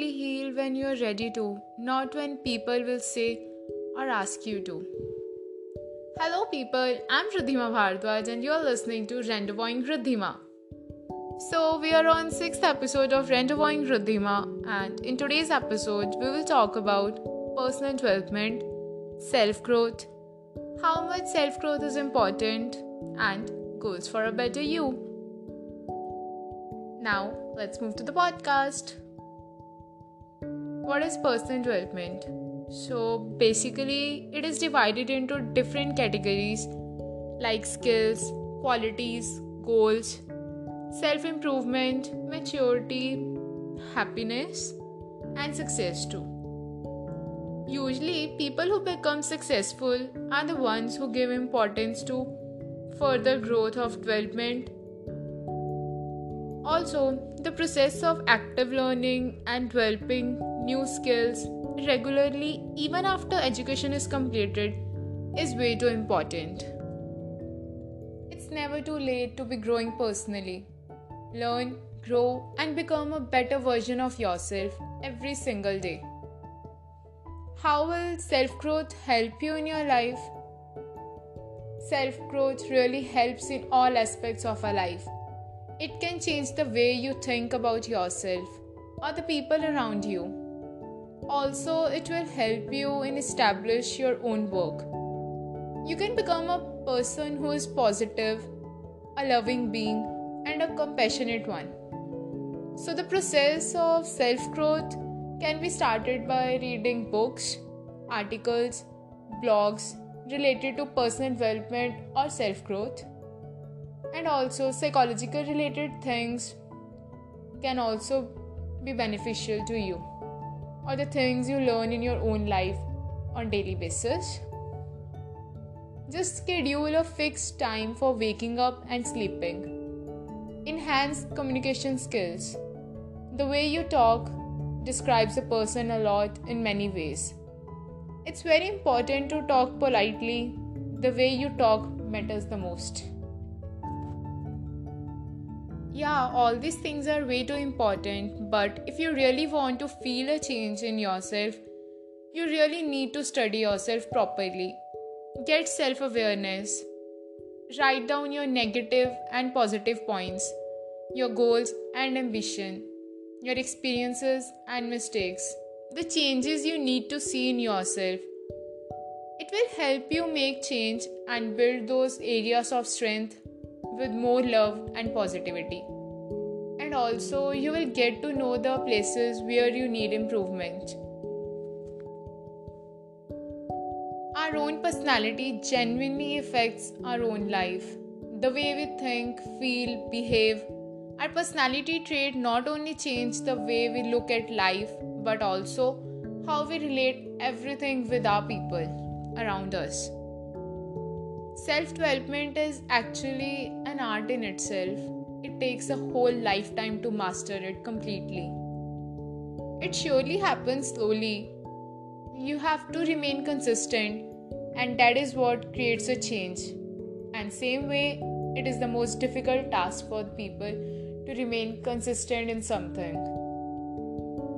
only heal when you're ready to, not when people will say or ask you to. Hello, people. I'm Riddhima Bhardwaj, and you're listening to Rendezvousing Riddhima. So, we are on sixth episode of Rendezvousing Riddhima, and in today's episode, we will talk about personal development, self growth, how much self growth is important, and goals for a better you. Now, let's move to the podcast. What is personal development? So, basically, it is divided into different categories like skills, qualities, goals, self improvement, maturity, happiness, and success too. Usually, people who become successful are the ones who give importance to further growth of development. Also, the process of active learning and developing new skills regularly, even after education is completed, is way too important. It's never too late to be growing personally. Learn, grow, and become a better version of yourself every single day. How will self growth help you in your life? Self growth really helps in all aspects of our life. It can change the way you think about yourself or the people around you. Also, it will help you in establish your own work. You can become a person who is positive, a loving being, and a compassionate one. So, the process of self growth can be started by reading books, articles, blogs related to personal development or self growth, and also psychological related things can also be beneficial to you or the things you learn in your own life on daily basis just schedule a fixed time for waking up and sleeping Enhance communication skills. The way you talk describes a person a lot in many ways. It's very important to talk politely. The way you talk matters the most. Yeah, all these things are way too important, but if you really want to feel a change in yourself, you really need to study yourself properly. Get self awareness, Write down your negative and positive points, your goals and ambition, your experiences and mistakes, the changes you need to see in yourself. It will help you make change and build those areas of strength with more love and positivity. And also, you will get to know the places where you need improvement. Our own personality genuinely affects our own life. The way we think, feel, behave. Our personality trait not only change the way we look at life, but also how we relate everything with our people around us. Self development is actually an art in itself. It takes a whole lifetime to master it completely. It surely happens slowly. You have to remain consistent and that is what creates a change and same way it is the most difficult task for people to remain consistent in something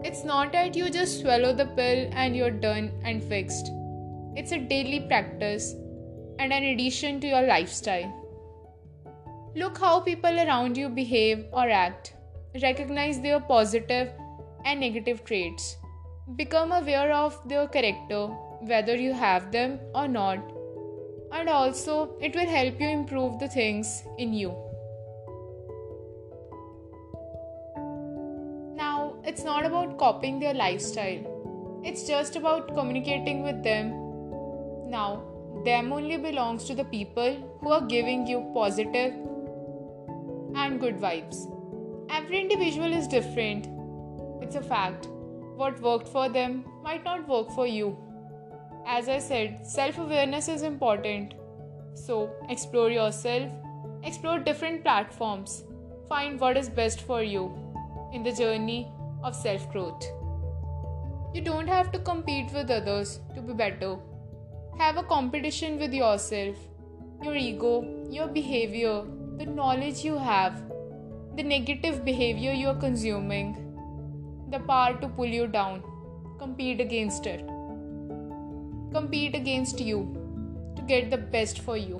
it's not that you just swallow the pill and you're done and fixed it's a daily practice and an addition to your lifestyle. Look how people around you behave or act. Recognize their positive and negative traits. Become aware of their character whether you have them or not, and also it will help you improve the things in you. Now, it's not about copying their lifestyle, it's just about communicating with them. Now, them only belongs to the people who are giving you positive and good vibes. Every individual is different. It's a fact. What worked for them might not work for you. As I said, self awareness is important. So, explore yourself, explore different platforms, find what is best for you in the journey of self growth. You don't have to compete with others to be better. Have a competition with yourself, your ego, your behavior, the knowledge you have, the negative behavior you are consuming, the power to pull you down. Compete against it. Compete against you to get the best for you.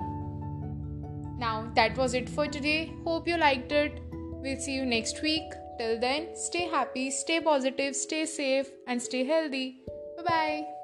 Now, that was it for today. Hope you liked it. We'll see you next week. Till then, stay happy, stay positive, stay safe, and stay healthy. Bye bye.